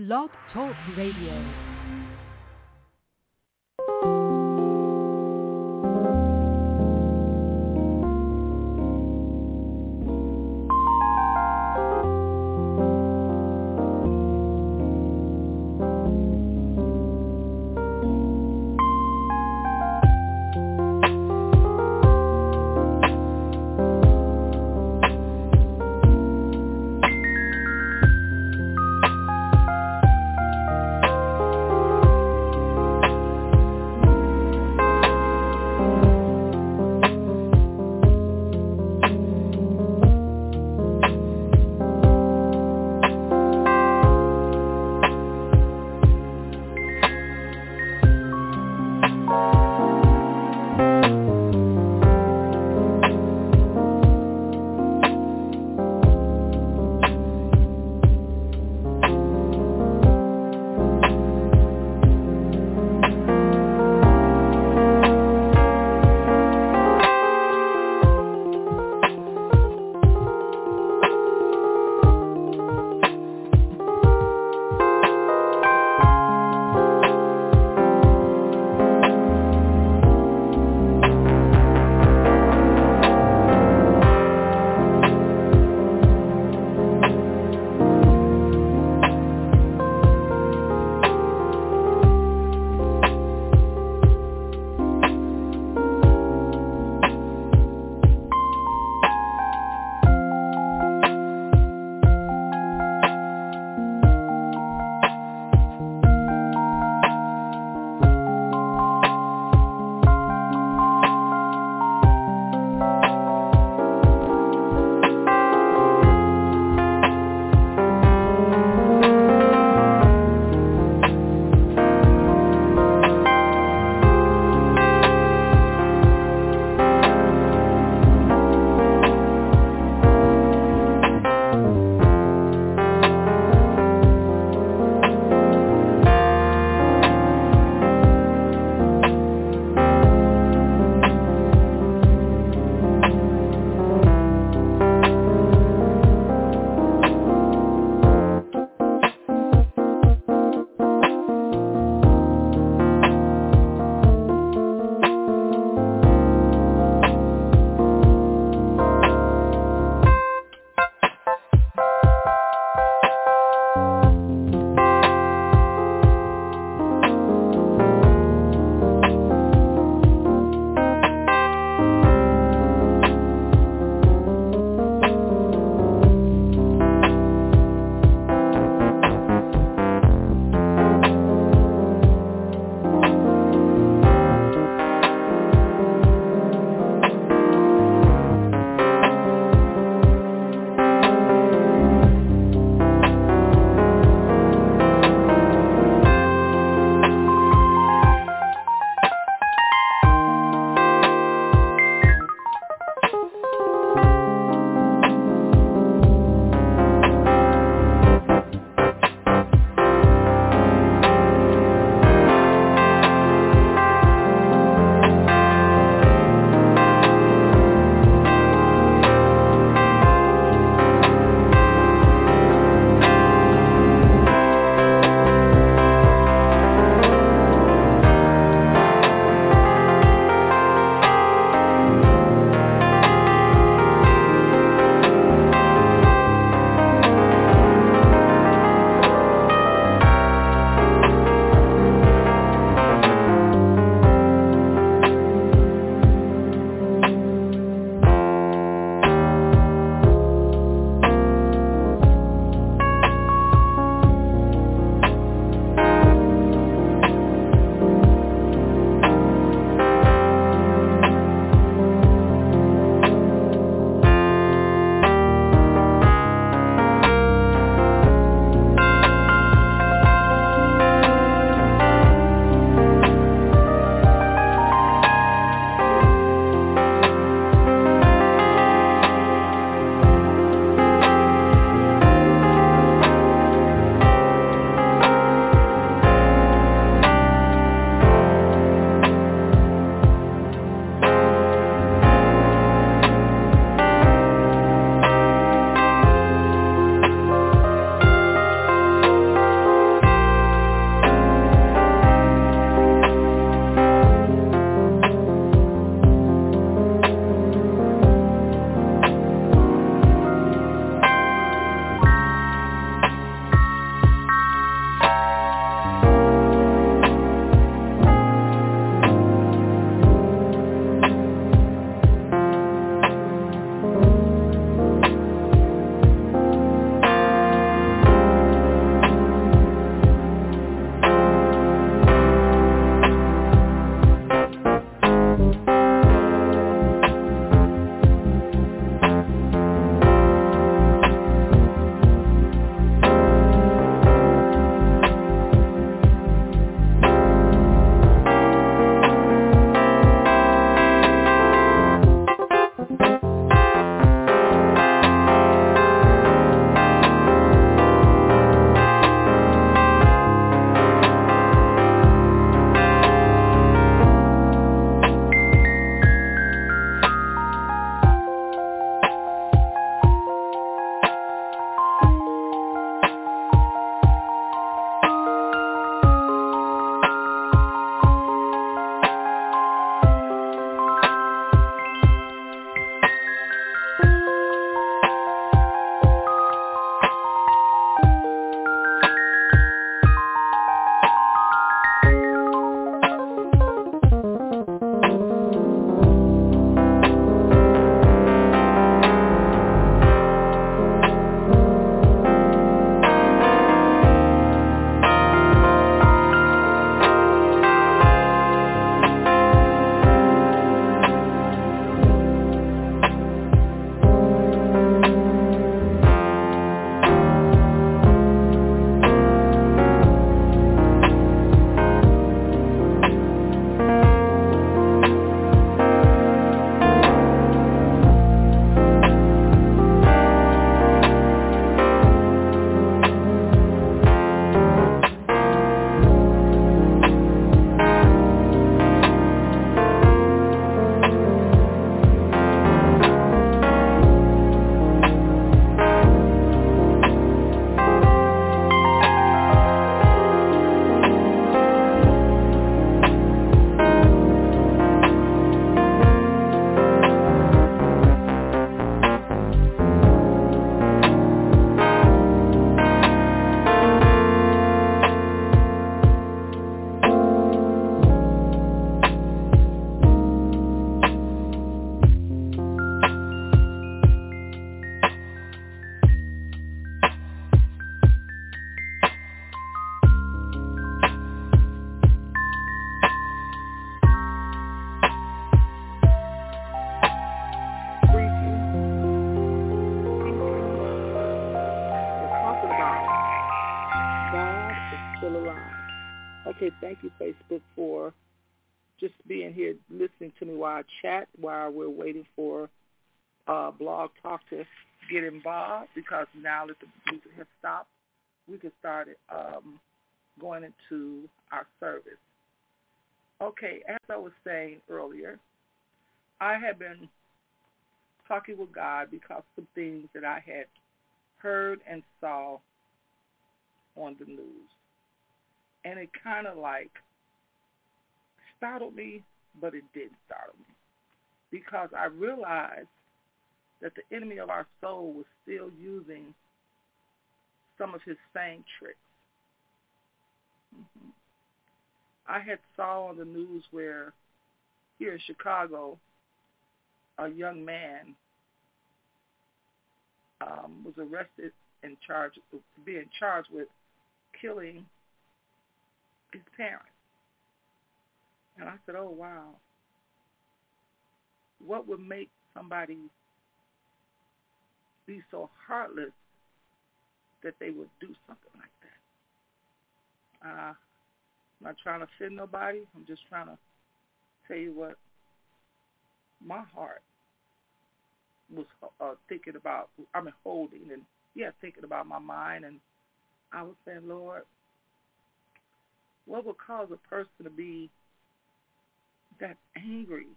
Blog Talk Radio. Still alive. Okay, thank you, Facebook, for just being here listening to me while I chat, while we're waiting for uh, Blog Talk to get involved because now that the music has stopped, we can start um, going into our service. Okay, as I was saying earlier, I have been talking with God because of things that I had heard and saw on the news. And it kind of like startled me, but it didn't startle me because I realized that the enemy of our soul was still using some of his same tricks. Mm-hmm. I had saw on the news where here in Chicago, a young man um, was arrested and charged, being charged with killing his parents. And I said, oh, wow. What would make somebody be so heartless that they would do something like that? Uh, I'm not trying to offend nobody. I'm just trying to tell you what my heart was uh, thinking about. I mean, holding and yeah, thinking about my mind, and I was saying, Lord, what would cause a person to be that angry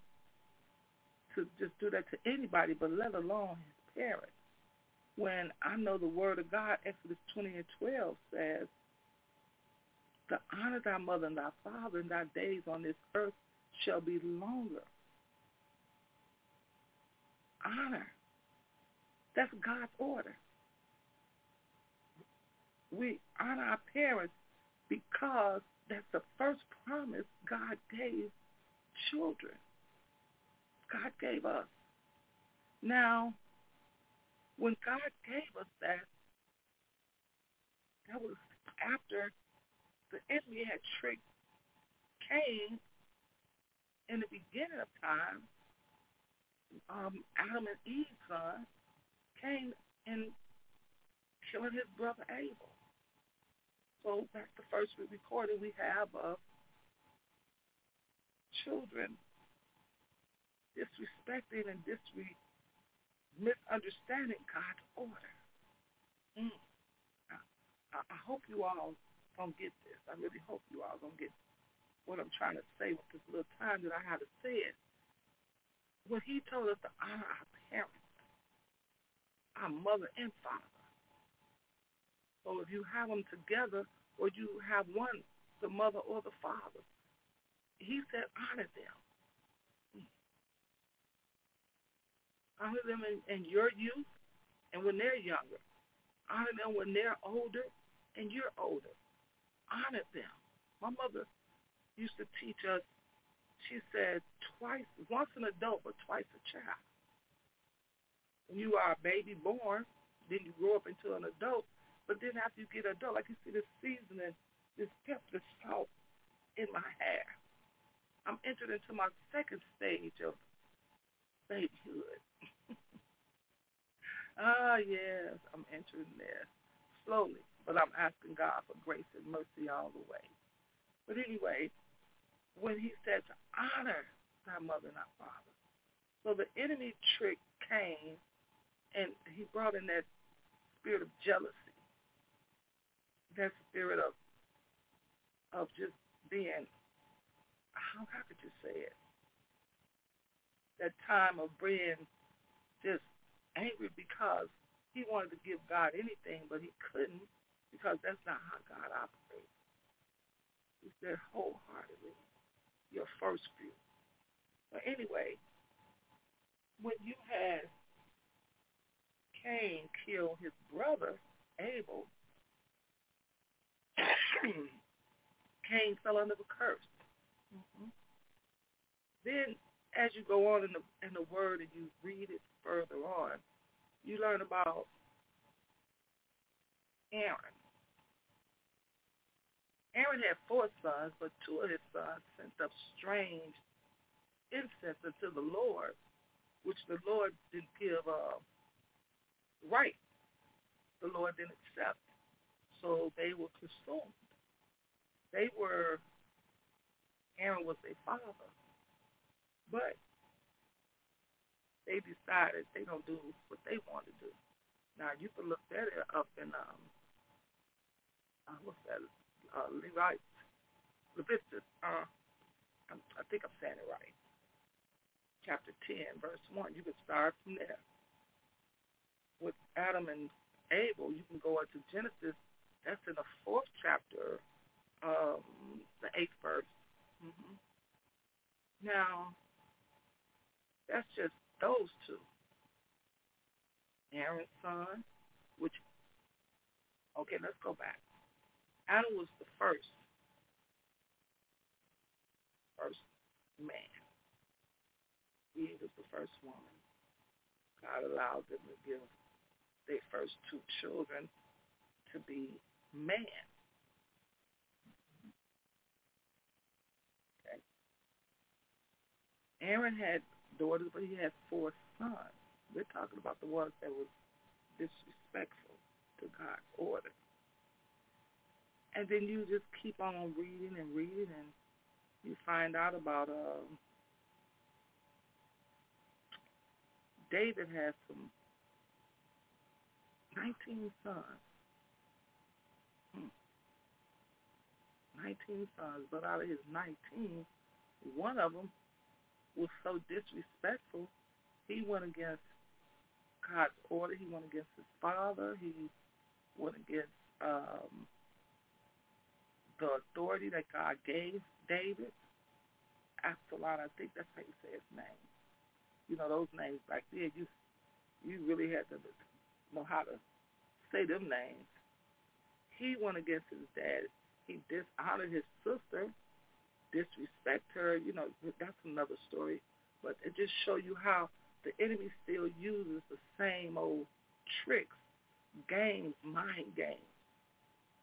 to just do that to anybody, but let alone his parents? When I know the word of God, Exodus 20 and 12 says, to honor thy mother and thy father, and thy days on this earth shall be longer. Honor. That's God's order. We honor our parents because that's the first promise God gave children. God gave us. Now, when God gave us that, that was after the enemy had tricked Cain in the beginning of time, um, Adam and Eve's son, Cain in killing his brother Abel. So that's the first recording we have of children disrespecting and disre- misunderstanding God's order. Mm. I, I hope you all don't get this. I really hope you all don't get what I'm trying to say with this little time that I had to say it. When he told us to honor our parents, our mother and father, so if you have them together or you have one, the mother or the father, he said honor them. Honor them in, in your youth and when they're younger. Honor them when they're older and you're older. Honor them. My mother used to teach us, she said, twice, once an adult, but twice a child. When you are a baby born, then you grow up into an adult, but then after you get adult, like you see this seasoning, this pepper salt in my hair. I'm entered into my second stage of babyhood. ah, yes, I'm entering there slowly, but I'm asking God for grace and mercy all the way. But anyway, when he said to honor thy mother and thy father, so the enemy trick Cain and he brought in that spirit of jealousy that spirit of of just being how how could you say it? That time of being just angry because he wanted to give God anything, but he couldn't because that's not how God operates. He said wholeheartedly, your first view. But anyway, when you had Cain kill his brother Abel, Cain fell under the curse. Mm-hmm. Then, as you go on in the in the Word and you read it further on, you learn about Aaron. Aaron had four sons, but two of his sons sent up strange incense unto the Lord, which the Lord didn't give uh, right. The Lord didn't accept. So they were consumed. they were, Aaron was their father, but they decided they don't do what they want to do. Now you can look that up in um, uh, what's that? Uh, Levite, Leviticus. Uh, I'm, I think I'm saying it right. Chapter 10, verse 1. You can start from there. With Adam and Abel, you can go into Genesis. That's in the fourth chapter, um, the eighth verse. Mm-hmm. Now, that's just those two. Aaron's son, which, okay, let's go back. Adam was the first, first man. Eve was the first woman. God allowed them to give their first two children to be man. Okay. Aaron had daughters, but he had four sons. We're talking about the ones that was disrespectful to God's order. And then you just keep on reading and reading, and you find out about uh, David has some 19 sons. 19 sons, but out of his 19, one of them was so disrespectful, he went against God's order. He went against his father. He went against um, the authority that God gave David. Absalom, I think that's how you say his name. You know those names back then. You you really had to know how to say them names. He went against his dad. He dishonored his sister, disrespect her. You know that's another story. But it just show you how the enemy still uses the same old tricks, games, mind games,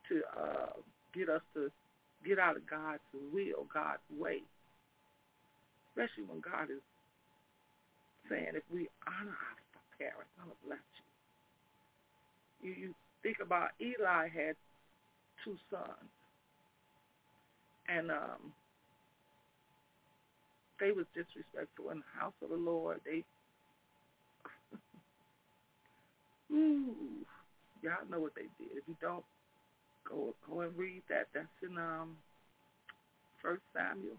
to uh, get us to get out of God's will, God's way. Especially when God is saying, if we honor our parents, I'm to bless you. you. You think about Eli had two sons. And um, they was disrespectful in the house of the Lord. They Ooh, y'all know what they did. If you don't, go go and read that. That's in um First Samuel.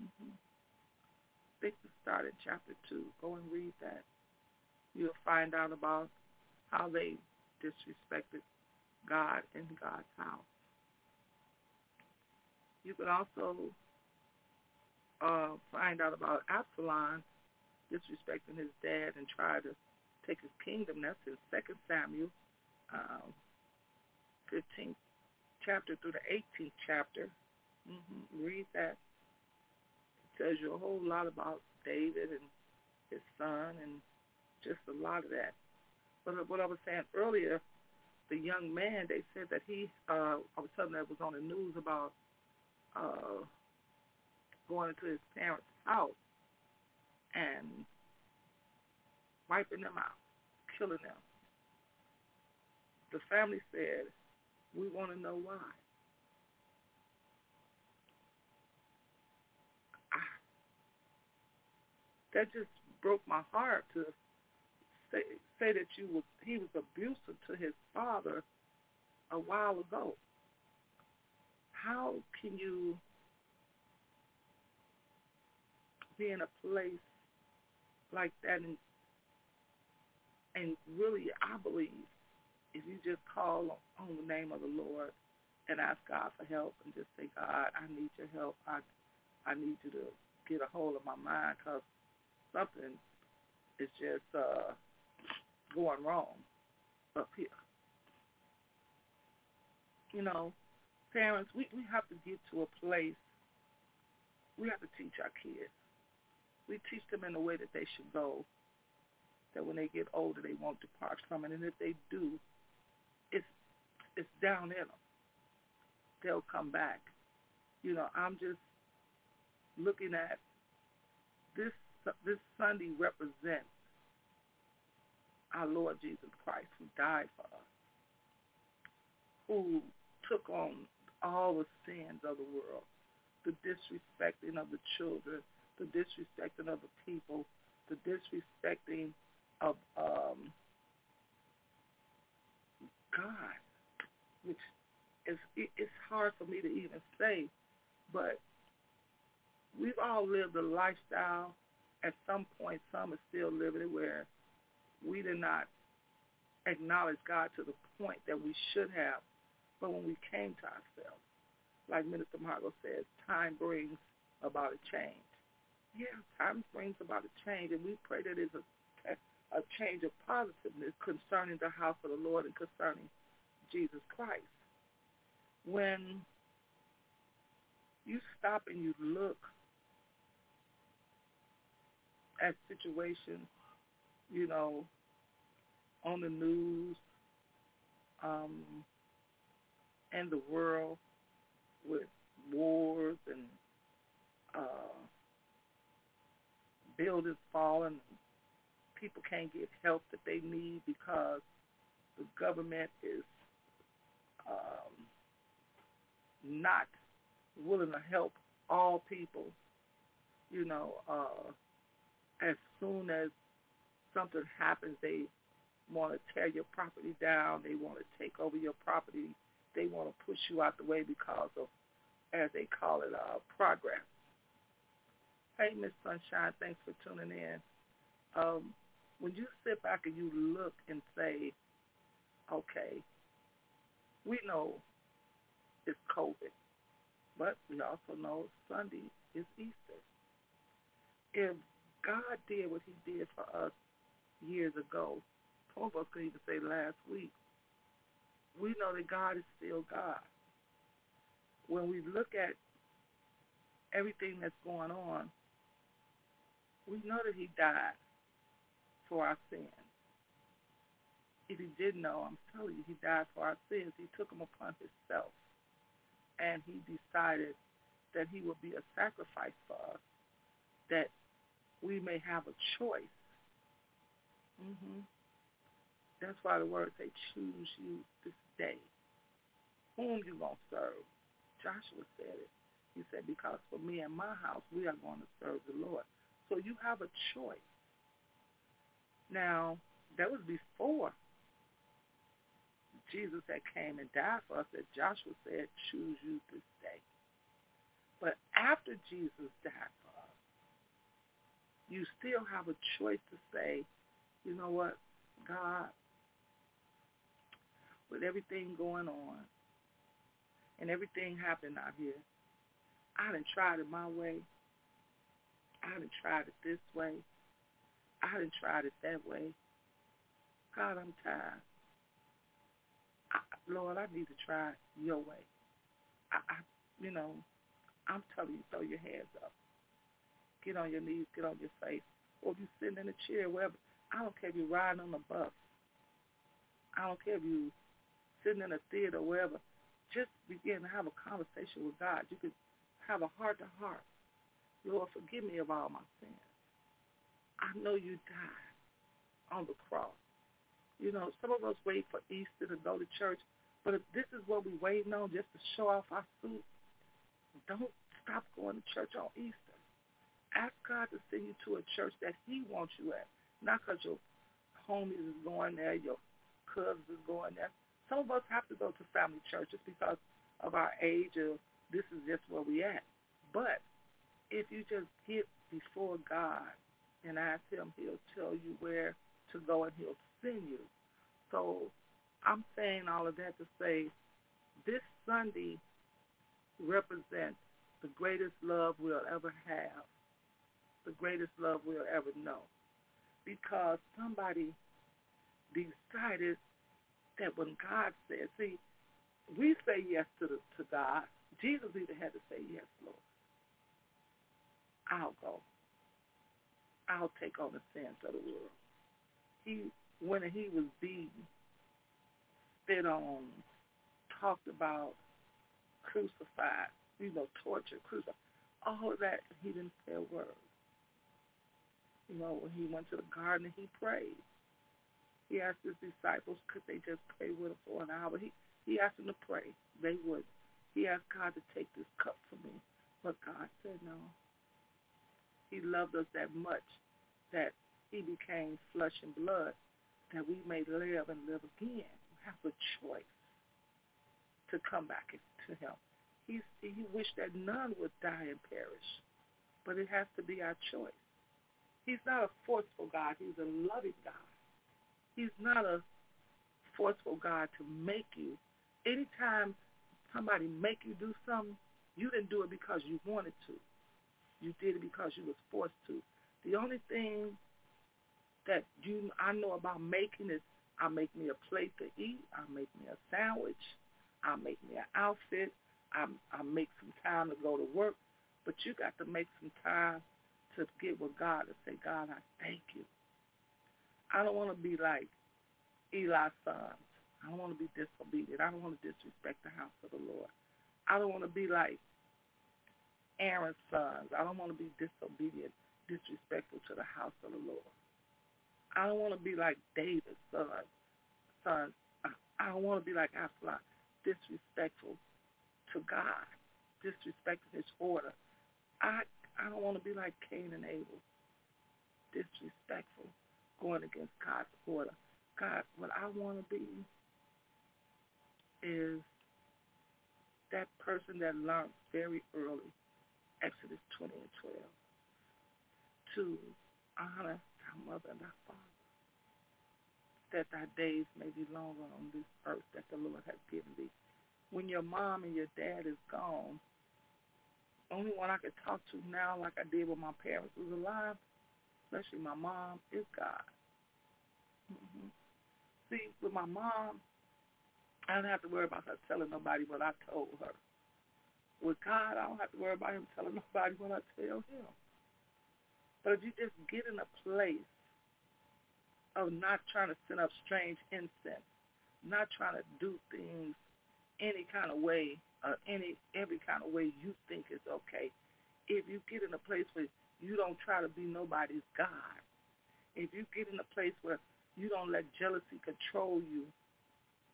Mm-hmm. I think we start chapter two. Go and read that. You'll find out about how they disrespected God in God's house. You could also uh, find out about Absalom disrespecting his dad and try to take his kingdom. That's in Second Samuel, um, 15th chapter through the 18th chapter. Mm-hmm. Read that. It tells you a whole lot about David and his son and just a lot of that. But what I was saying earlier, the young man, they said that he, uh, I was telling that was on the news about uh, going into his parents' house and wiping them out, killing them. The family said, we want to know why. That just broke my heart to say, say that you was, he was abusive to his father a while ago. How can you be in a place like that and and really I believe if you just call on the name of the Lord and ask God for help and just say, God, I need your help. I I need you to get a hold of my mind because something is just uh, going wrong up here. You know, parents, we, we have to get to a place, we have to teach our kids. We teach them in a way that they should go, that when they get older they won't depart from it. And if they do, it's it's down in them. They'll come back. You know, I'm just looking at this this Sunday represents our Lord Jesus Christ who died for us, who took on all the sins of the world, the disrespecting of the children, the disrespecting of the people, the disrespecting of um, God, which is it's hard for me to even say, but we've all lived a lifestyle. At some point, some are still living it where we did not acknowledge God to the point that we should have. But when we came to ourselves, like Minister Margot says, time brings about a change. Yeah, time brings about a change, and we pray that it's a, a change of positiveness concerning the house of the Lord and concerning Jesus Christ. When you stop and you look at situations, you know, on the news, um, and the world with wars and uh, buildings falling, people can't get help that they need because the government is um, not willing to help all people. You know, uh, as soon as something happens, they want to tear your property down. They want to take over your property. They want to push you out the way because of, as they call it, uh, progress. Hey, Miss Sunshine, thanks for tuning in. Um, when you sit back and you look and say, okay, we know it's COVID, but we also know Sunday is Easter. If God did what he did for us years ago, some of us could even say last week, we know that God is still God. When we look at everything that's going on, we know that he died for our sins. If you didn't know, I'm telling you, he died for our sins. He took them upon himself. And he decided that he would be a sacrifice for us, that we may have a choice. Mm-hmm. That's why the word say, choose you this day. Whom you going to serve? Joshua said it. He said, because for me and my house, we are going to serve the Lord. So you have a choice. Now, that was before Jesus had came and died for us that Joshua said, choose you this day. But after Jesus died for us, you still have a choice to say, you know what, God, with everything going on and everything happening out here, I done tried it my way. I done tried it this way. I done tried it that way. God, I'm tired. I, Lord, I need to try your way. I, I, you know, I'm telling you, throw your hands up. Get on your knees, get on your face. Or if you're sitting in a chair, wherever. I don't care if you're riding on a bus. I don't care if you're sitting in a theater, or wherever. Just begin to have a conversation with God. You can have a heart-to-heart. Lord, forgive me of all my sins. I know you died on the cross. You know, some of us wait for Easter to go to church, but if this is what we're waiting on just to show off our suit, don't stop going to church on Easter. Ask God to send you to a church that he wants you at, not because your homies is going there, your cousins is going there. Some of us have to go to family churches because of our age or this is just where we at. But if you just get before God and ask him, he'll tell you where to go and he'll send you. So I'm saying all of that to say this Sunday represents the greatest love we'll ever have, the greatest love we'll ever know. Because somebody decided that when God said, see, we say yes to the, to God. Jesus even had to say yes, Lord. I'll go. I'll take on the sins of the world. He, when he was beaten, spit on, talked about, crucified, you know, tortured, crucified, all that, he didn't say a word. You know, when he went to the garden, he prayed. He asked his disciples, could they just pray with him for an hour? He, he He asked them to pray. They would. He asked God to take this cup from me. But God said no. He loved us that much that he became flesh and blood that we may live and live again. We have a choice to come back to him. He's, he wished that none would die and perish, but it has to be our choice. He's not a forceful God. He's a loving God. He's not a forceful God to make you. Anytime somebody make you do something, you didn't do it because you wanted to. You did it because you was forced to. The only thing that you I know about making is I make me a plate to eat. I make me a sandwich. I make me an outfit. I I make some time to go to work. But you got to make some time to get with God and say, God, I thank you. I don't want to be like Eli's sons. I don't want to be disobedient. I don't want to disrespect the house of the Lord. I don't want to be like Aaron's sons. I don't want to be disobedient, disrespectful to the house of the Lord. I don't want to be like David's sons. Son, I don't want to be like Absalom, disrespectful to God, disrespecting His order. I I don't want to be like Cain and Abel, disrespectful, going against God's order. God, what I want to be is that person that learned very early, Exodus 20 and 12, to honor thy mother and thy father, that thy days may be longer on this earth that the Lord has given thee. When your mom and your dad is gone, only one I could talk to now like I did when my parents was alive, especially my mom, is God. Mm-hmm. See, with my mom, I don't have to worry about her telling nobody what I told her. With God, I don't have to worry about him telling nobody what I tell him. But if you just get in a place of not trying to send up strange incense, not trying to do things any kind of way, or any every kind of way you think is okay. If you get in a place where you don't try to be nobody's God, if you get in a place where you don't let jealousy control you,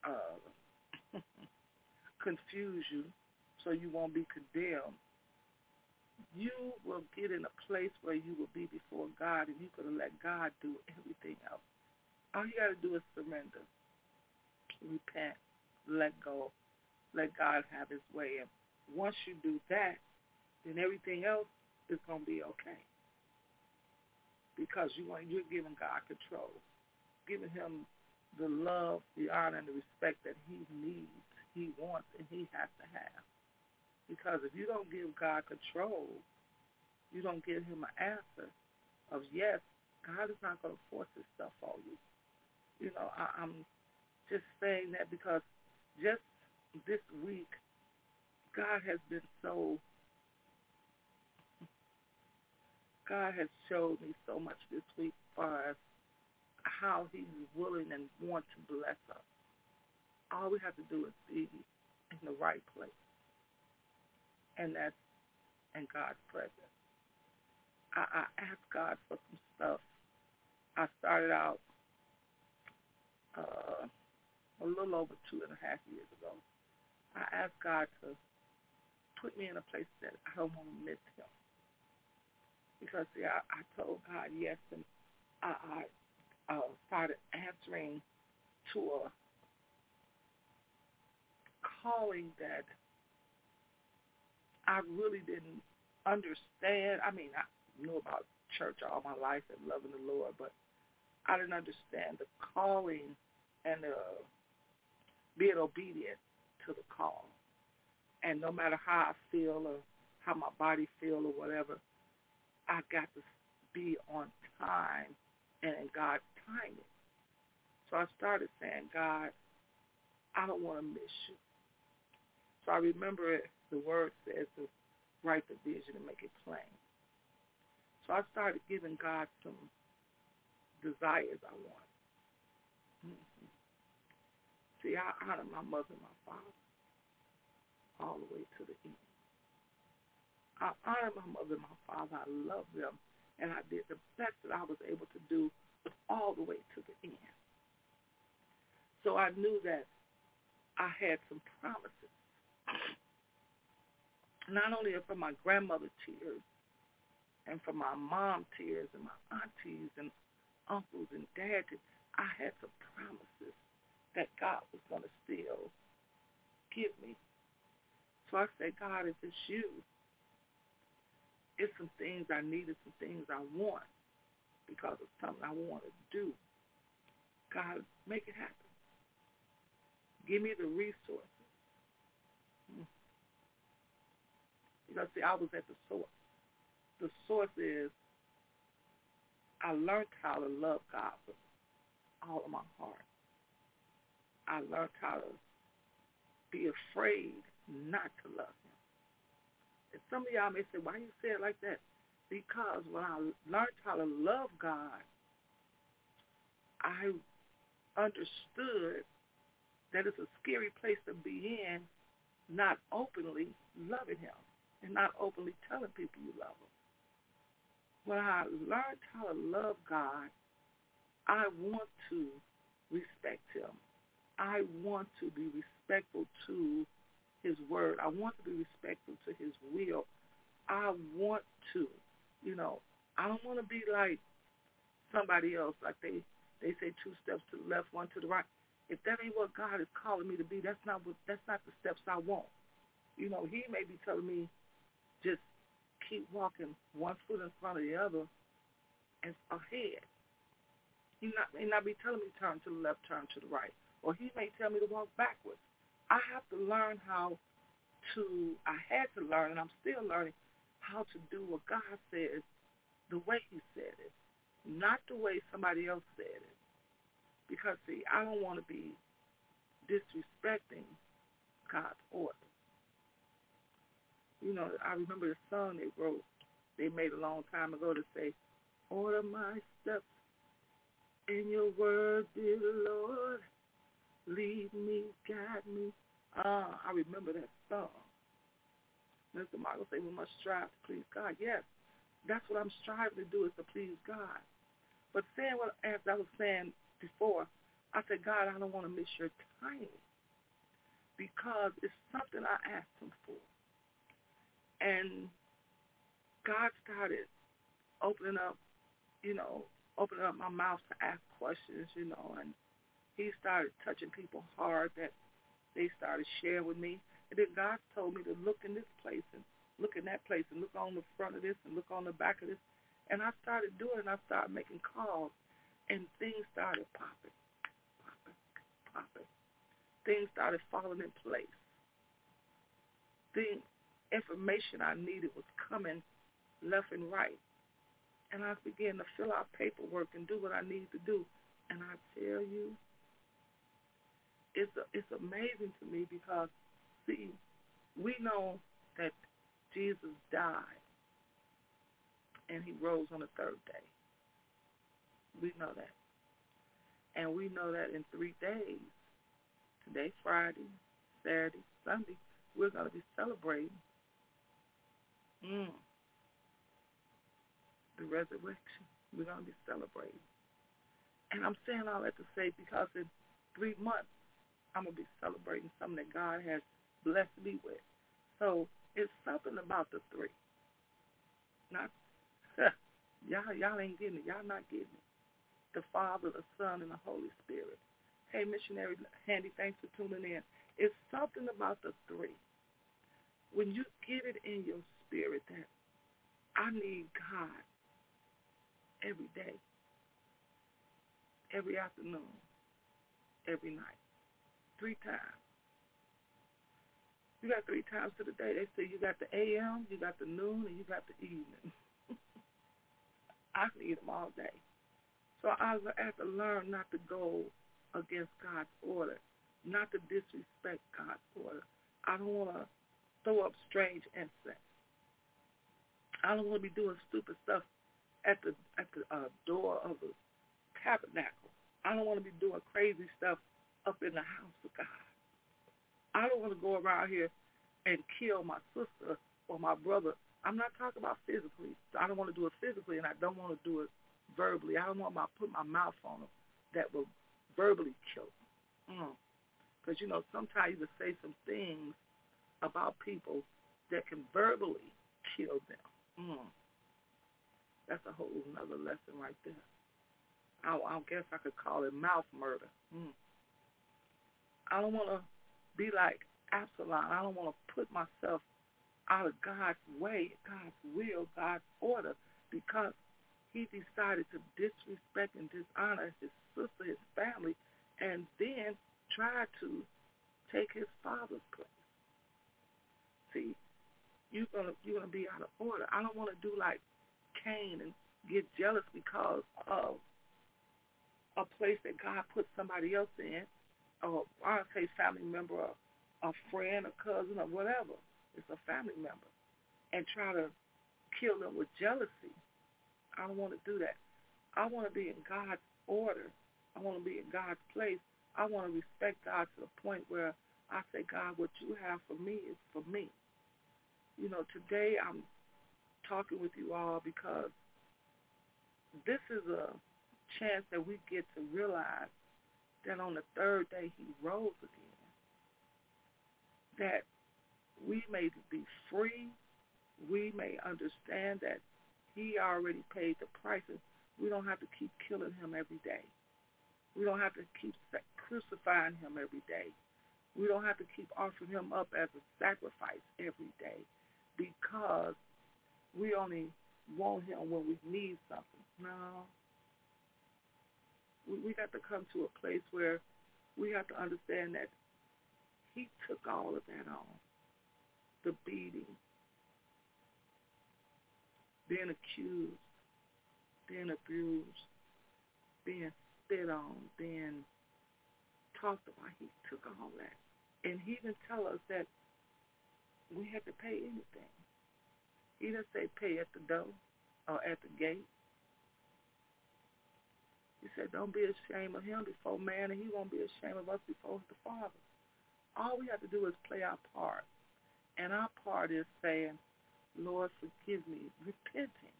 uh, confuse you, so you won't be condemned, you will get in a place where you will be before God and you're going to let God do everything else. All you got to do is surrender, repent, let go, let God have his way. And once you do that, then everything else is going to be okay. Because you want, you're giving God control, giving him the love, the honor, and the respect that he needs, he wants, and he has to have. Because if you don't give God control, you don't give him an answer of yes, God is not going to force his stuff on you. You know, I, I'm just saying that because just this week, God has been so, God has showed me so much this week far as how he's willing and want to bless us. All we have to do is be in the right place. And that's in God's presence. I, I asked God for some stuff. I started out uh, a little over two and a half years ago. I asked God to put me in a place that I don't want to miss him. Because, see, I, I told God yes, and I, I uh, started answering to a calling that I really didn't understand. I mean, I knew about church all my life and loving the Lord, but I didn't understand the calling and the being obedient to the call. And no matter how I feel or how my body feel or whatever, I got to be on time and in God's timing. So I started saying, God, I don't want to miss you. So I remember it, the word says to write the vision and make it plain. So I started giving God some desires I want. Mm-hmm. See, I honor my mother and my father all the way to the end. I honor my mother and my father. I love them. And I did the best that I was able to do all the way to the end. So I knew that I had some promises. Not only from my grandmother tears and from my mom tears and my aunties and uncles and dads, I had some promises that God was going to still give me. So I said, God, if it's you, it's some things I need, it's some things I want because it's something I want to do. God, make it happen. Give me the resources. Hmm. Because see, I was at the source. The source is I learned how to love God with all of my heart. I learned how to be afraid not to love him. And some of y'all may say, why you say it like that? Because when I learned how to love God, I understood that it's a scary place to be in, not openly loving him and not openly telling people you love him. When I learned how to love God, I want to respect him. I want to be respectful to his word. I want to be respectful to his will. I want to, you know, I don't want to be like somebody else, like they they say two steps to the left, one to the right. If that ain't what God is calling me to be, that's not what that's not the steps I want. You know, he may be telling me just keep walking one foot in front of the other and ahead. He not, may not be telling me turn to the left, turn to the right. Or he may tell me to walk backwards. I have to learn how to, I had to learn, and I'm still learning, how to do what God says the way he said it, not the way somebody else said it. Because, see, I don't want to be disrespecting God's order. You know, I remember the song they wrote, they made a long time ago to say, Order my steps in your word, dear Lord. Lead me, guide me. Ah, I remember that song. Mr. Michael said, we must strive to please God. Yes, that's what I'm striving to do is to please God. But saying what as I was saying before, I said, God, I don't want to miss your timing because it's something I asked him for. And God started opening up, you know, opening up my mouth to ask questions, you know, and he started touching people hard that they started sharing with me. And then God told me to look in this place and look in that place and look on the front of this and look on the back of this. And I started doing it. I started making calls, and things started popping, popping, popping. Things started falling in place. The information I needed was coming left and right. And I began to fill out paperwork and do what I needed to do. And I tell you, it's it's amazing to me because, see, we know that Jesus died and he rose on the third day. We know that. And we know that in three days, today, Friday, Saturday, Sunday, we're going to be celebrating Mm. The resurrection. We're going to be celebrating. And I'm saying all that to say because in three months, I'm to be celebrating something that God has blessed me with. So it's something about the three. Not, y'all, y'all ain't getting it. Y'all not getting it. The Father, the Son, and the Holy Spirit. Hey, missionary Handy, thanks for tuning in. It's something about the three. When you get it in your spirit that I need God every day, every afternoon, every night, three times. You got three times to the day. They say you got the AM, you got the noon, and you got the evening. I need them all day. So I have to learn not to go against God's order, not to disrespect God's order. I don't want to throw up strange incense. I don't want to be doing stupid stuff at the at the uh, door of the tabernacle. I don't want to be doing crazy stuff up in the house of God. I don't want to go around here and kill my sister or my brother. I'm not talking about physically. I don't want to do it physically, and I don't want to do it verbally. I don't want to put my mouth on them that will verbally kill them. Mm. Because, you know, sometimes you say some things about people that can verbally kill them. Mm. That's a whole another lesson right there. I, I guess I could call it mouth murder. Mm. I don't want to be like Absalom. I don't want to put myself out of God's way, God's will, God's order, because he decided to disrespect and dishonor his sister, his family, and then try to take his father's place. See, you're gonna you're gonna be out of order. I don't want to do like Cain and get jealous because of a place that God put somebody else in, or I say family member, or a friend, a cousin, or whatever. It's a family member, and try to kill them with jealousy. I don't want to do that. I want to be in God's order. I want to be in God's place. I want to respect God to the point where I say, God, what you have for me is for me. You know, today I'm talking with you all because this is a chance that we get to realize that on the third day he rose again, that we may be free, we may understand that he already paid the prices. We don't have to keep killing him every day. We don't have to keep crucifying him every day. We don't have to keep offering him up as a sacrifice every day because we only want him when we need something. No. We, we got to come to a place where we have to understand that he took all of that on. The beating, being accused, being abused, being spit on, being talked about. He took all that. And he didn't tell us that we had to pay anything. He didn't say pay at the door or at the gate. He said, don't be ashamed of him before man, and he won't be ashamed of us before the Father. All we have to do is play our part. And our part is saying, Lord, forgive me, repenting.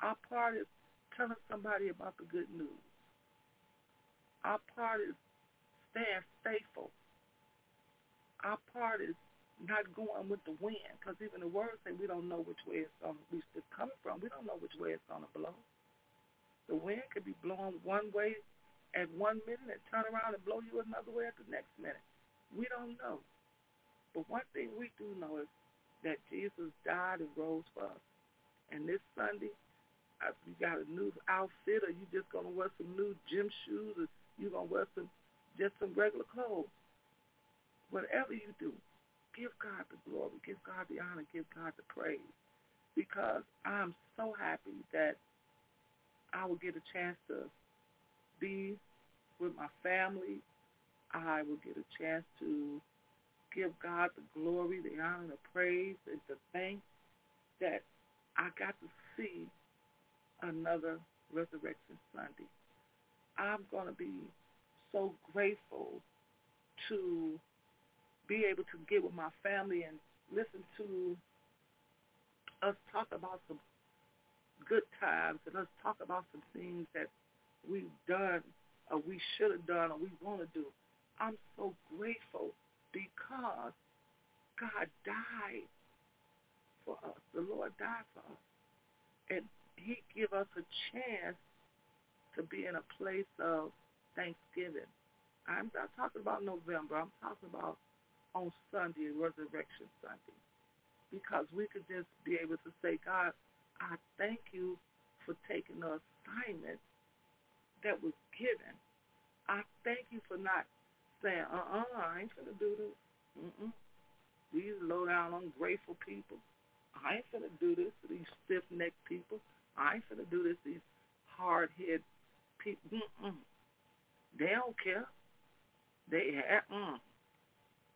Our part is telling somebody about the good news. Our part is staying faithful. Our part is not going with the wind, because even the words say we don't know which way it's going to it's coming from. We don't know which way it's going to blow. The wind could be blowing one way at one minute and turn around and blow you another way at the next minute. We don't know. But one thing we do know is that Jesus died and rose for us. And this Sunday, if you got a new outfit or you just going to wear some new gym shoes or you going to wear some just some regular clothes, whatever you do, give God the glory, give God the honor, give God the praise. Because I'm so happy that I will get a chance to be with my family. I will get a chance to give God the glory, the honor, the praise, and the thanks that I got to see another Resurrection Sunday. I'm going to be so grateful to be able to get with my family and listen to us talk about some good times and let's talk about some things that we've done or we should have done or we want to do. I'm so grateful because God died for us. The Lord died for us. And he give us a chance to be in a place of thanksgiving. I'm not talking about November. I'm talking about on Sunday, Resurrection Sunday, because we could just be able to say, God, I thank you for taking the assignment that was given. I thank you for not saying, uh-uh, I ain't going to do this. Mm-mm. These low-down, ungrateful people. I ain't going to do this to these stiff-necked people. I ain't going to do this to these hard-headed people. Mm-mm. They don't care. They have, mm.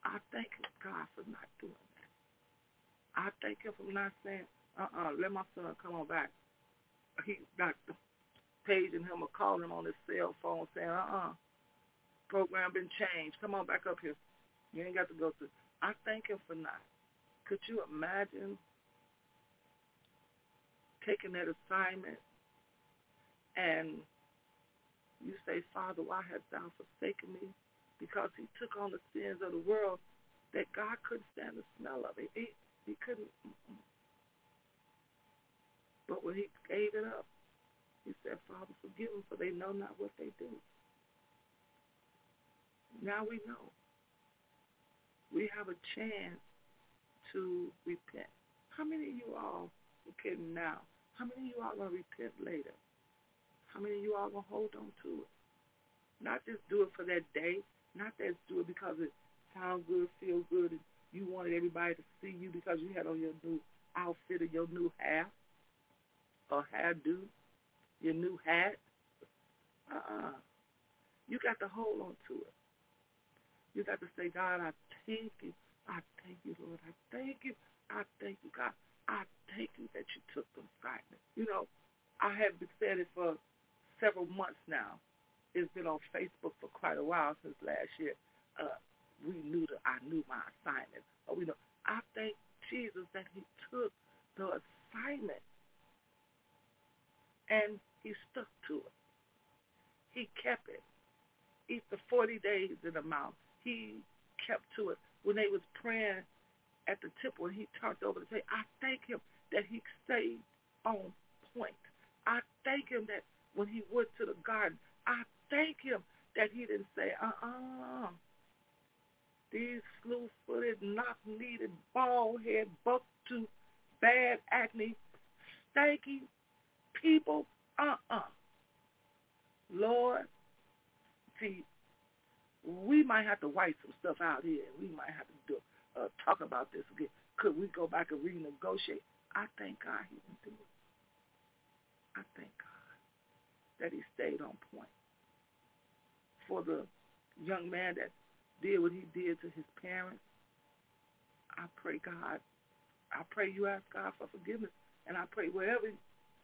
I thank God for not doing that. I thank him for not saying, uh-uh, let my son come on back. He got paging him or calling him on his cell phone saying, uh-uh, program been changed. Come on back up here. You ain't got to go through. I thank him for not. Could you imagine taking that assignment and you say, Father, why hast thou forsaken me? because he took on the sins of the world that God couldn't stand the smell of it. He, he couldn't. But when he gave it up, he said, Father, forgive them, for they know not what they do. Now we know. We have a chance to repent. How many of you all repent now? How many of you all going to repent later? How many of you all going to hold on to it? Not just do it for that day, not just do it because it sounds good, feel good, and you wanted everybody to see you because you had on your new outfit or your new hair or hairdo, your new hat. Uh-uh. You got to hold on to it. You got to say, God, I thank you. I thank you, Lord. I thank you. I thank you, God. I thank you that you took them fragments. You know, I have been saying it for several months now. It's been on Facebook for quite a while since last year. Uh, we knew that I knew my assignment. But we know I thank Jesus that he took the assignment and he stuck to it. He kept it. Eat the 40 days in the mouth. He kept to it. When they was praying at the temple and he turned over to say, I thank him that he stayed on point. I thank him that when he went to the garden, I thank him that he didn't say, uh-uh. These slew-footed, knock-kneed, bald-head, buck-tooth, bad acne, stanky people, uh-uh. Lord, see, we might have to wipe some stuff out here. We might have to do, uh, talk about this again. Could we go back and renegotiate? I thank God he didn't do it. I thank God that he stayed on point. For the young man that did what he did to his parents, I pray God, I pray you ask God for forgiveness. And I pray whatever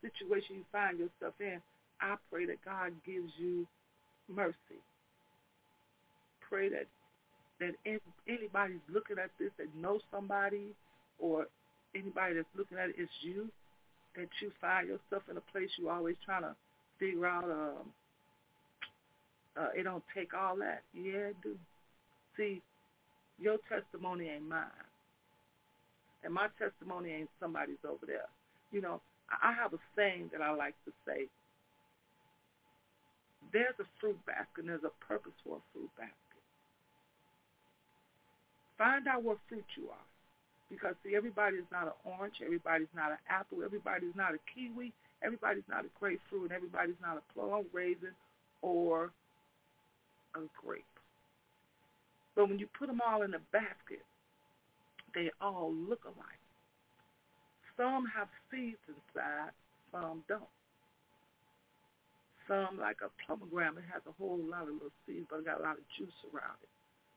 situation you find yourself in, I pray that God gives you mercy. Pray that that if anybody's looking at this that knows somebody or anybody that's looking at it is you, that you find yourself in a place you always trying to figure out um uh it don't take all that. Yeah, it do. See, your testimony ain't mine. And my testimony ain't somebody's over there. You know, I have a saying that I like to say. There's a fruit basket and there's a purpose for a fruit basket. Find out what fruit you are. Because, see, everybody is not an orange. Everybody's not an apple. Everybody's not a kiwi. Everybody's not a grapefruit. And everybody's not a plum, raisin, or a grape. But when you put them all in a basket, they all look alike. Some have seeds inside, some don't. Some, like a pomegranate, has a whole lot of little seeds, but it got a lot of juice around it.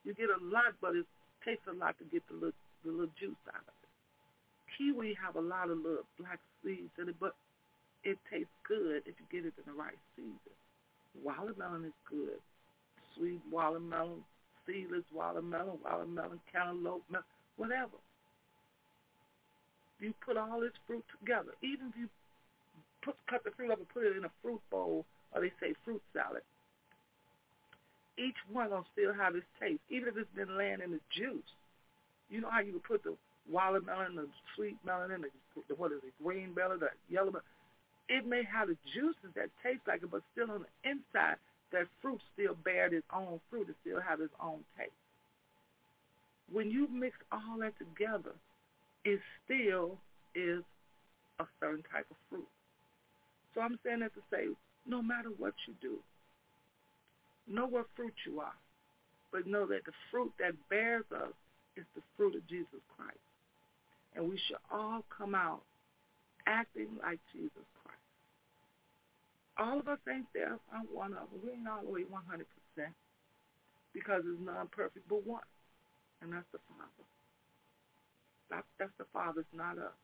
You get a lot, but it takes a lot to get the little, the little juice out of it. Kiwi have a lot of little black seeds in it, but it tastes good if you get it in the right season. Watermelon is good. Sweet watermelon, seedless watermelon, watermelon, cantaloupe, whatever you put all this fruit together, even if you put cut the fruit up and put it in a fruit bowl, or they say fruit salad, each one gonna still have its taste, even if it's been laying in the juice. You know how you would put the watermelon, the sweet melon, and the, what is it, green melon, the yellow melon. It may have the juices that taste like it, but still on the inside, that fruit still bears its own fruit. It still has its own taste. When you mix all that together, it still is a certain type of fruit. So I'm saying that to say, no matter what you do, know what fruit you are, but know that the fruit that bears us is the fruit of Jesus Christ. And we should all come out acting like Jesus Christ. All of us ain't there. I'm one of them. We ain't all the way 100% because there's none perfect but one, and that's the Father. That's, that's the Father's, not us.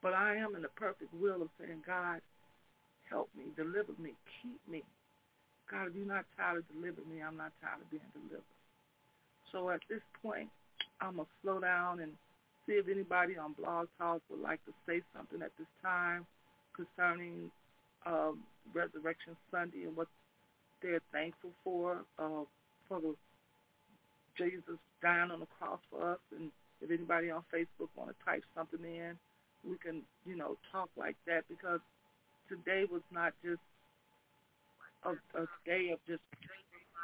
But I am in the perfect will of saying, God, help me, deliver me, keep me. God, if you're not tired of delivering me, I'm not tired of being delivered. So at this point, I'm going to slow down and see if anybody on Blog Talk would like to say something at this time concerning um, Resurrection Sunday and what they're thankful for, uh, for the Jesus dying on the cross for us. And if anybody on Facebook want to type something in, we can, you know, talk like that because today was not just a, a day of just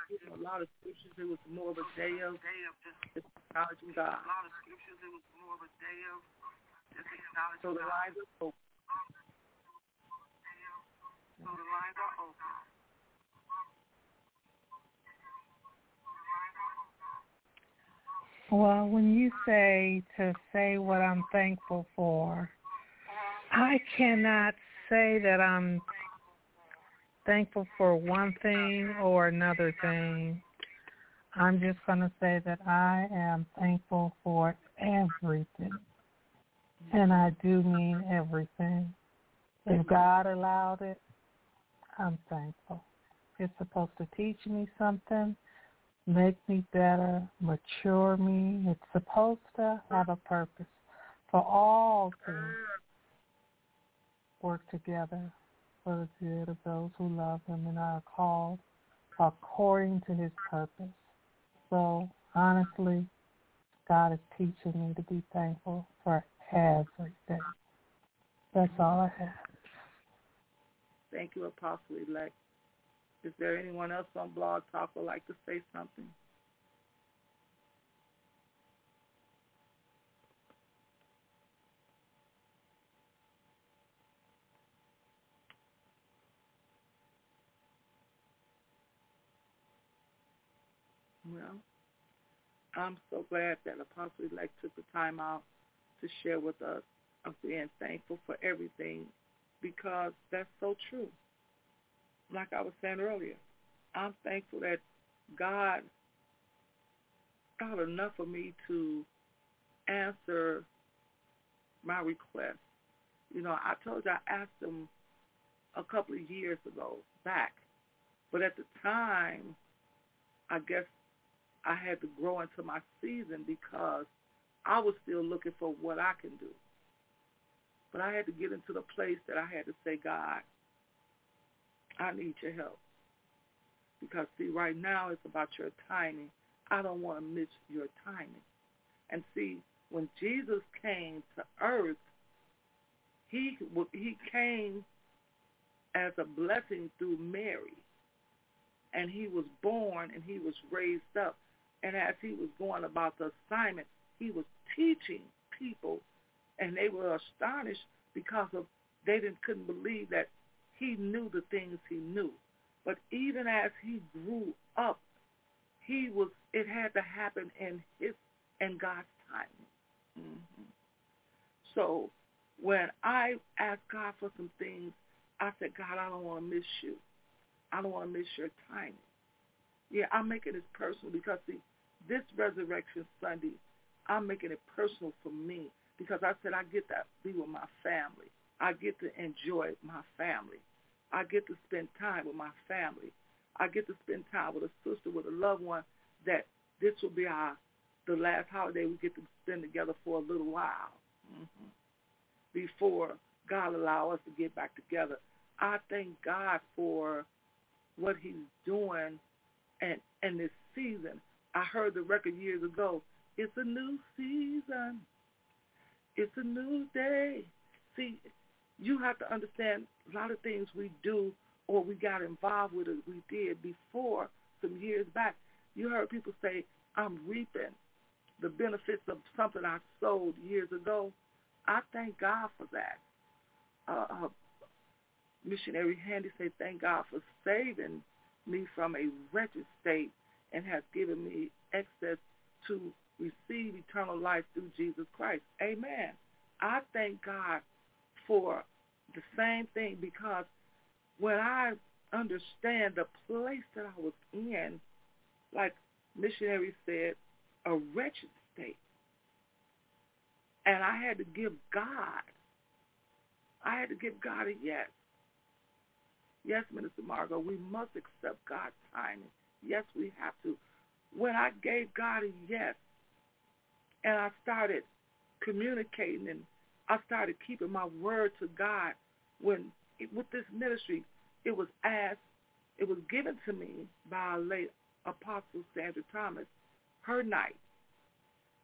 you know, a lot of scriptures. It was more of a day of just acknowledging God. A lot of scriptures. It was more of a day of just acknowledging So the lines are open. So the lines are open. Well, when you say to say what I'm thankful for, I cannot say that I'm thankful for one thing or another thing. I'm just going to say that I am thankful for everything. And I do mean everything. If God allowed it, I'm thankful. It's supposed to teach me something, make me better, mature me. It's supposed to have a purpose for all things work together for the good of those who love him and are called according to his purpose. So honestly, God is teaching me to be thankful for everything. That's all I have. Thank you, Apostle Elect. Is there anyone else on Blog Talk would like to say something? Well, I'm so glad that Apostle Elect took the time out to share with us of being thankful for everything because that's so true. Like I was saying earlier, I'm thankful that God thought enough of me to answer my request. You know, I told you I asked him a couple of years ago back, but at the time, I guess I had to grow into my season because I was still looking for what I can do. But I had to get into the place that I had to say, God, I need your help. Because see, right now it's about your timing. I don't want to miss your timing. And see, when Jesus came to earth, he he came as a blessing through Mary. And he was born and he was raised up. And as he was going about the assignment, he was teaching people, and they were astonished because of they didn't couldn't believe that he knew the things he knew. But even as he grew up, he was it had to happen in his and God's time. Mm-hmm. So when I asked God for some things, I said, God, I don't want to miss you. I don't want to miss your timing. Yeah, I'm making this personal because see, this Resurrection Sunday, I'm making it personal for me because I said I get to be with my family. I get to enjoy my family. I get to spend time with my family. I get to spend time with a sister, with a loved one that this will be our the last holiday we get to spend together for a little while mm-hmm. before God allow us to get back together. I thank God for what he's doing and and this season. I heard the record years ago. It's a new season. It's a new day. See, you have to understand a lot of things we do or we got involved with or we did before some years back. You heard people say, I'm reaping the benefits of something I sowed years ago. I thank God for that. Uh, uh, missionary Handy said, thank God for saving me from a wretched state and has given me access to receive eternal life through Jesus Christ. Amen. I thank God for the same thing because when I understand the place that I was in, like missionary said, a wretched state. And I had to give God, I had to give God a yes. Yes, Minister Margot, we must accept God's timing. Yes, we have to. When I gave God a yes, and I started communicating and I started keeping my word to God when with this ministry, it was asked, it was given to me by a late Apostle Sandra Thomas. her night.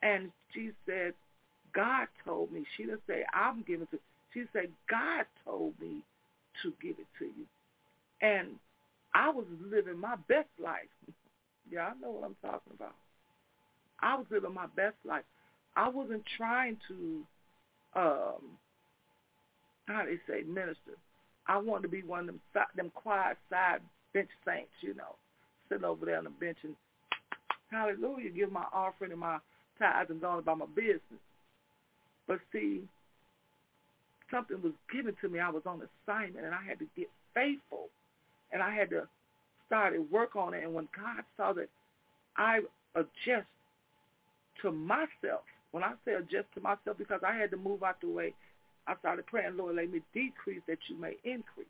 And she said, God told me. She didn't say, I'm giving to She said, God told me to give it to you. And I was living my best life. yeah, I know what I'm talking about. I was living my best life. I wasn't trying to, um, how they say, minister. I wanted to be one of them, them quiet side bench saints, you know, sitting over there on the bench and hallelujah, give my offering and my tithes and going about my business. But see, something was given to me. I was on assignment and I had to get faithful and I had to start and work on it. And when God saw that I adjust to myself, when I say adjust to myself, because I had to move out the way, I started praying, Lord, let me decrease that you may increase.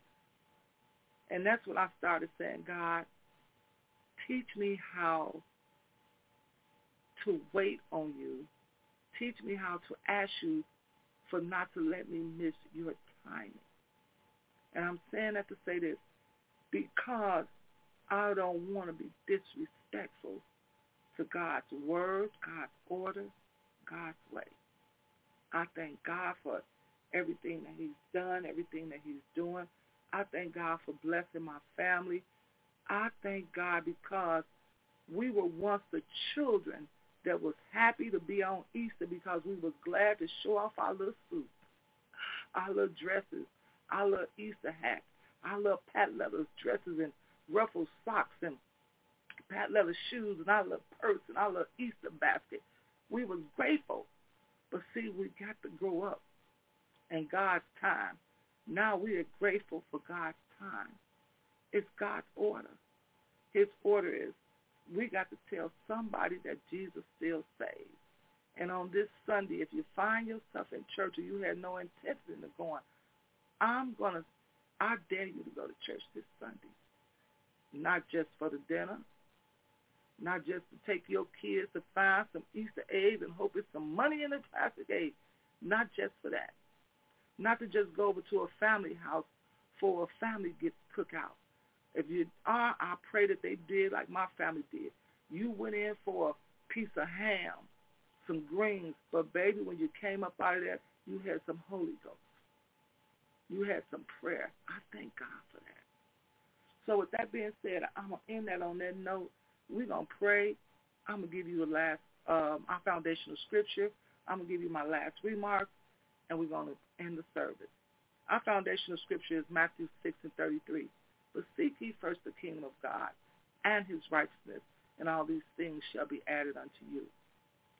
And that's when I started saying, God, teach me how to wait on you. Teach me how to ask you for not to let me miss your timing. And I'm saying that to say this because I don't want to be disrespectful to God's word, God's order, God's way. I thank God for everything that he's done, everything that he's doing. I thank God for blessing my family. I thank God because we were once the children that was happy to be on Easter because we was glad to show off our little suits, our little dresses, our little Easter hats, our little pat leather dresses and ruffled socks and pat leather shoes and our little purse and our little Easter basket. We was grateful. But see, we got to grow up in God's time. Now we are grateful for God's time. It's God's order. His order is we got to tell somebody that Jesus still saves. And on this Sunday, if you find yourself in church or you had no intention of going, I'm going to, I dare you to go to church this Sunday. Not just for the dinner, not just to take your kids to find some Easter eggs and hope it's some money in the plastic egg. Not just for that. Not to just go over to a family house for a family get cookout. If you are, I pray that they did like my family did. You went in for a piece of ham, some greens, but baby, when you came up out of there, you had some Holy Ghost. You had some prayer. I thank God for that. So with that being said, I'm going to end that on that note. We're going to pray. I'm going to give you a last, um, our foundational scripture. I'm going to give you my last remarks, and we're going to end the service. Our foundational scripture is Matthew 6 and 33. But seek ye first the kingdom of God and his righteousness, and all these things shall be added unto you.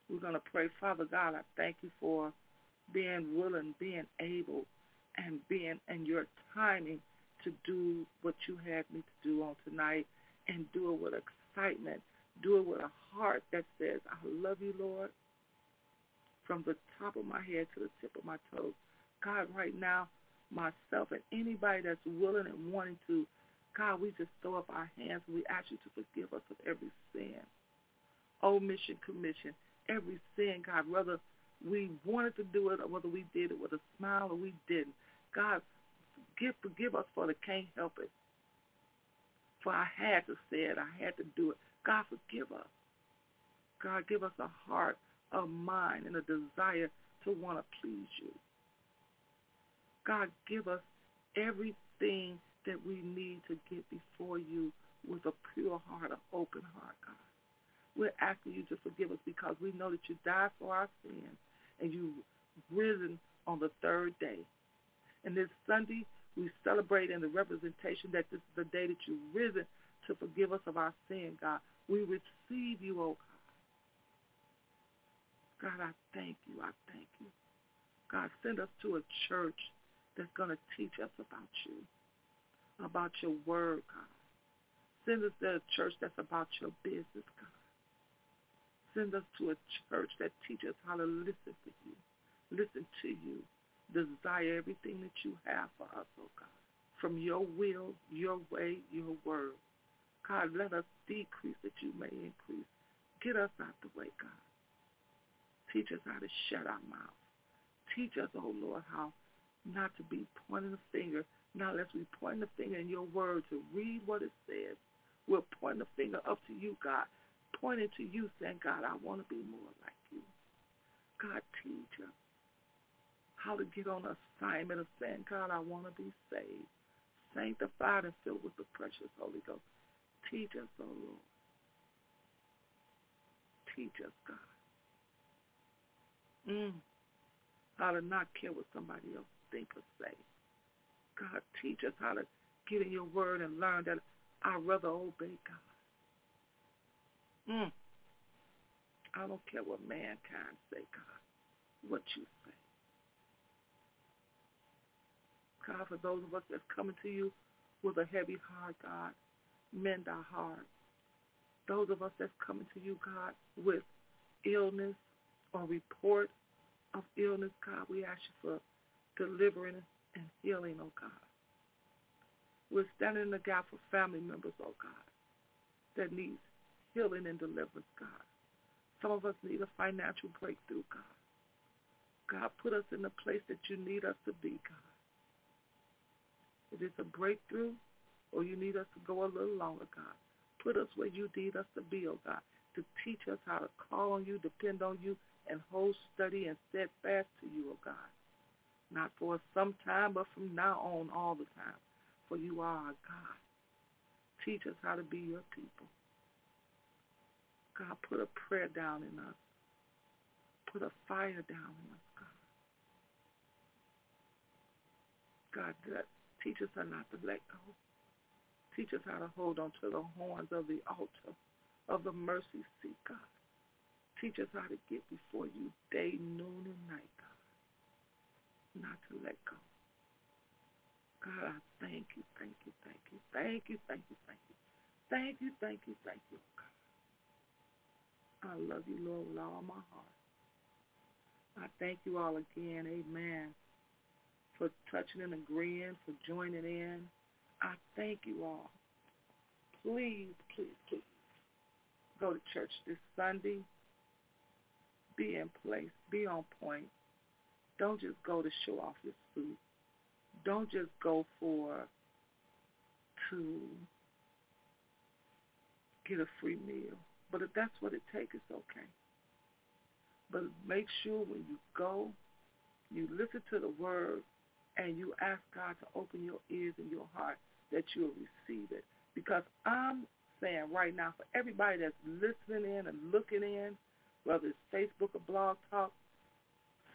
We're going to pray, Father God, I thank you for being willing, being able, and being in your timing to do what you had me to do on tonight and do it with excitement. Do it with a heart that says, I love you, Lord, from the top of my head to the tip of my toes. God, right now, myself and anybody that's willing and wanting to God, we just throw up our hands and we ask you to forgive us of every sin, omission, commission, every sin, God, whether we wanted to do it or whether we did it with a smile or we didn't. God, forgive, forgive us for the can't help it. For I had to say it. I had to do it. God, forgive us. God, give us a heart, a mind, and a desire to want to please you. God, give us everything that we need to get before you with a pure heart, an open heart, God. We're asking you to forgive us because we know that you died for our sins and you risen on the third day. And this Sunday, we celebrate in the representation that this is the day that you've risen to forgive us of our sin, God. We receive you, oh God. God, I thank you. I thank you. God, send us to a church that's going to teach us about you about your word, God. Send us to a church that's about your business, God. Send us to a church that teaches how to listen to you, listen to you, desire everything that you have for us, oh God. From your will, your way, your word. God, let us decrease that you may increase. Get us out the way, God. Teach us how to shut our mouth. Teach us, oh Lord, how not to be pointing a finger now let's we point the finger in your word to read what it says. We'll point the finger up to you, God. pointing to you saying, God, I want to be more like you. God, teach us how to get on assignment of saying, God, I want to be saved, sanctified and filled with the precious Holy Ghost. Teach us, oh Lord. Teach us, God. Mm. How to not care what somebody else think or say. God, teach us how to get in your word and learn that I'd rather obey God. Mm. I don't care what mankind say, God, what you say. God, for those of us that's coming to you with a heavy heart, God, mend our hearts. Those of us that's coming to you, God, with illness or report of illness, God, we ask you for deliverance and healing, oh God. We're standing in the gap for family members, oh God, that needs healing and deliverance, God. Some of us need a financial breakthrough, God. God, put us in the place that you need us to be, God. If it's a breakthrough or you need us to go a little longer, God, put us where you need us to be, oh God, to teach us how to call on you, depend on you, and hold steady and steadfast to you, oh God. Not for some time, but from now on all the time. For you are our God. Teach us how to be your people. God, put a prayer down in us. Put a fire down in us, God. God, that teach us how not to let go. Teach us how to hold on to the horns of the altar of the mercy seat, God. Teach us how to get before you day, noon, and night, God. Not to let go. God, I thank you, thank you, thank you, thank you, thank you, thank you. Thank you, thank you, thank you, God. I love you, Lord, with all my heart. I thank you all again, amen, for touching and agreeing, for joining in. I thank you all. Please, please, please go to church this Sunday. Be in place. Be on point. Don't just go to show off your suit. Don't just go for to get a free meal. But if that's what it takes, it's okay. But make sure when you go, you listen to the word and you ask God to open your ears and your heart that you'll receive it. Because I'm saying right now for everybody that's listening in and looking in, whether it's Facebook or Blog Talk,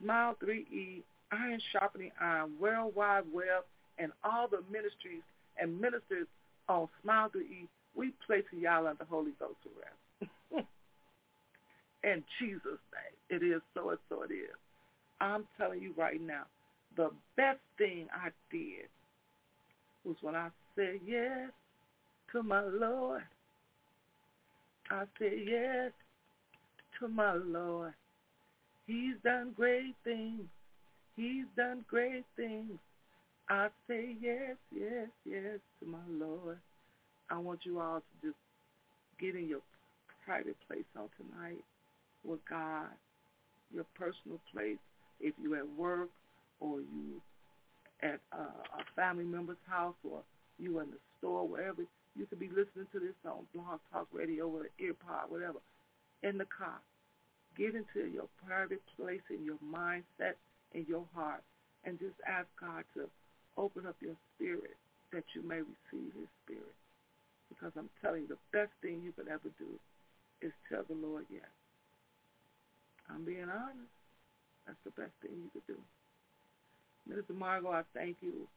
Smile 3E, Iron Sharpening Iron, World Wide Web, and all the ministries and ministers on Smile 3E, we placing y'all under Holy Ghost arrest. In Jesus' name, it is so and so it is. I'm telling you right now, the best thing I did was when I said yes to my Lord. I said yes to my Lord. He's done great things. He's done great things. I say yes, yes, yes to my Lord. I want you all to just get in your private place on tonight with God, your personal place. If you're at work or you at uh, a family member's house or you in the store, wherever, you could be listening to this on Blog Talk Radio or EarPod, whatever, in the car. Get into your private place in your mindset, in your heart, and just ask God to open up your spirit that you may receive his spirit. Because I'm telling you, the best thing you could ever do is tell the Lord yes. I'm being honest. That's the best thing you could do. Minister Margot, I thank you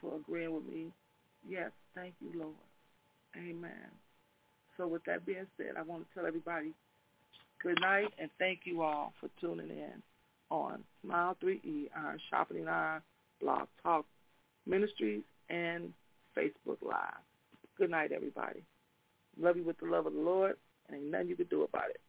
for agreeing with me. Yes, thank you, Lord. Amen. So with that being said, I want to tell everybody good night and thank you all for tuning in on Smile 3E, Iron Sharpening Iron, Blog Talk Ministries, and Facebook Live. Good night, everybody. Love you with the love of the Lord, and ain't nothing you can do about it.